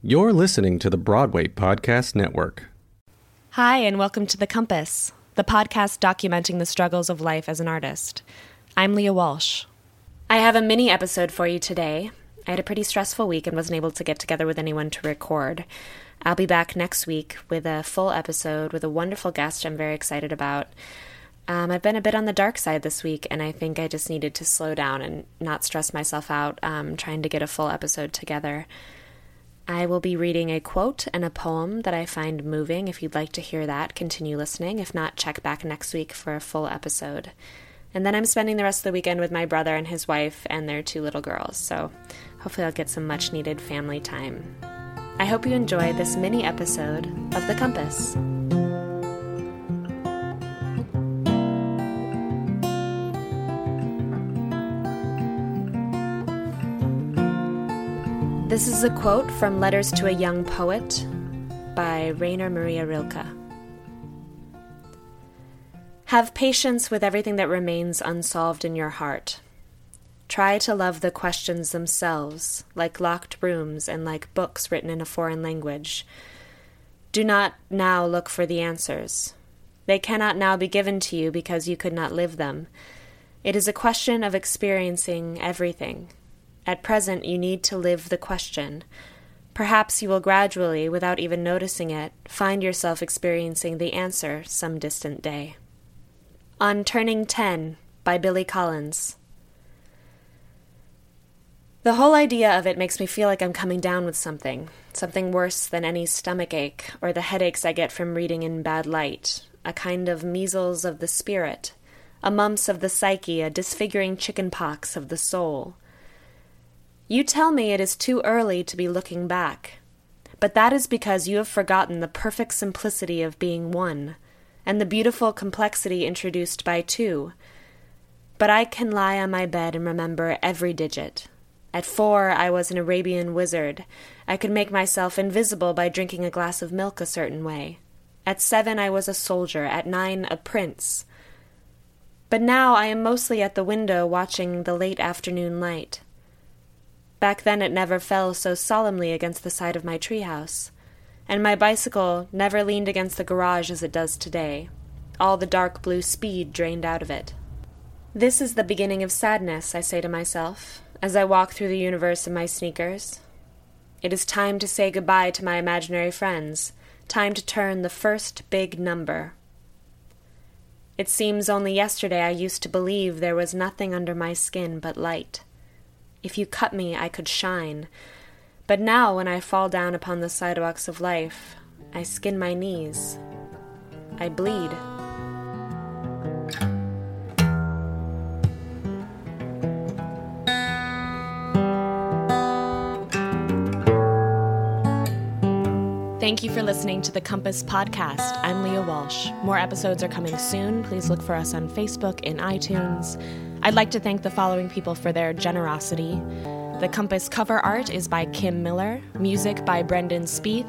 You're listening to the Broadway Podcast Network. Hi, and welcome to The Compass, the podcast documenting the struggles of life as an artist. I'm Leah Walsh. I have a mini episode for you today. I had a pretty stressful week and wasn't able to get together with anyone to record. I'll be back next week with a full episode with a wonderful guest I'm very excited about. Um, I've been a bit on the dark side this week, and I think I just needed to slow down and not stress myself out um, trying to get a full episode together. I will be reading a quote and a poem that I find moving. If you'd like to hear that, continue listening. If not, check back next week for a full episode. And then I'm spending the rest of the weekend with my brother and his wife and their two little girls, so hopefully I'll get some much needed family time. I hope you enjoy this mini episode of The Compass. This is a quote from Letters to a Young Poet by Rainer Maria Rilke. Have patience with everything that remains unsolved in your heart. Try to love the questions themselves, like locked rooms and like books written in a foreign language. Do not now look for the answers. They cannot now be given to you because you could not live them. It is a question of experiencing everything, at present, you need to live the question. Perhaps you will gradually, without even noticing it, find yourself experiencing the answer some distant day. On Turning 10 by Billy Collins. The whole idea of it makes me feel like I'm coming down with something, something worse than any stomach ache or the headaches I get from reading in bad light, a kind of measles of the spirit, a mumps of the psyche, a disfiguring chicken pox of the soul. You tell me it is too early to be looking back, but that is because you have forgotten the perfect simplicity of being one, and the beautiful complexity introduced by two. But I can lie on my bed and remember every digit. At four, I was an Arabian wizard. I could make myself invisible by drinking a glass of milk a certain way. At seven, I was a soldier. At nine, a prince. But now I am mostly at the window watching the late afternoon light. Back then it never fell so solemnly against the side of my treehouse, and my bicycle never leaned against the garage as it does today. All the dark blue speed drained out of it. This is the beginning of sadness, I say to myself, as I walk through the universe in my sneakers. It is time to say goodbye to my imaginary friends, time to turn the first big number. It seems only yesterday I used to believe there was nothing under my skin but light. If you cut me, I could shine. But now, when I fall down upon the sidewalks of life, I skin my knees. I bleed. Thank you for listening to the Compass Podcast. I'm Leah Walsh. More episodes are coming soon. Please look for us on Facebook and iTunes. I'd like to thank the following people for their generosity. The Compass cover art is by Kim Miller, music by Brendan Spieth,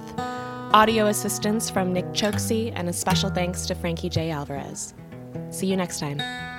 audio assistance from Nick Choksi, and a special thanks to Frankie J. Alvarez. See you next time.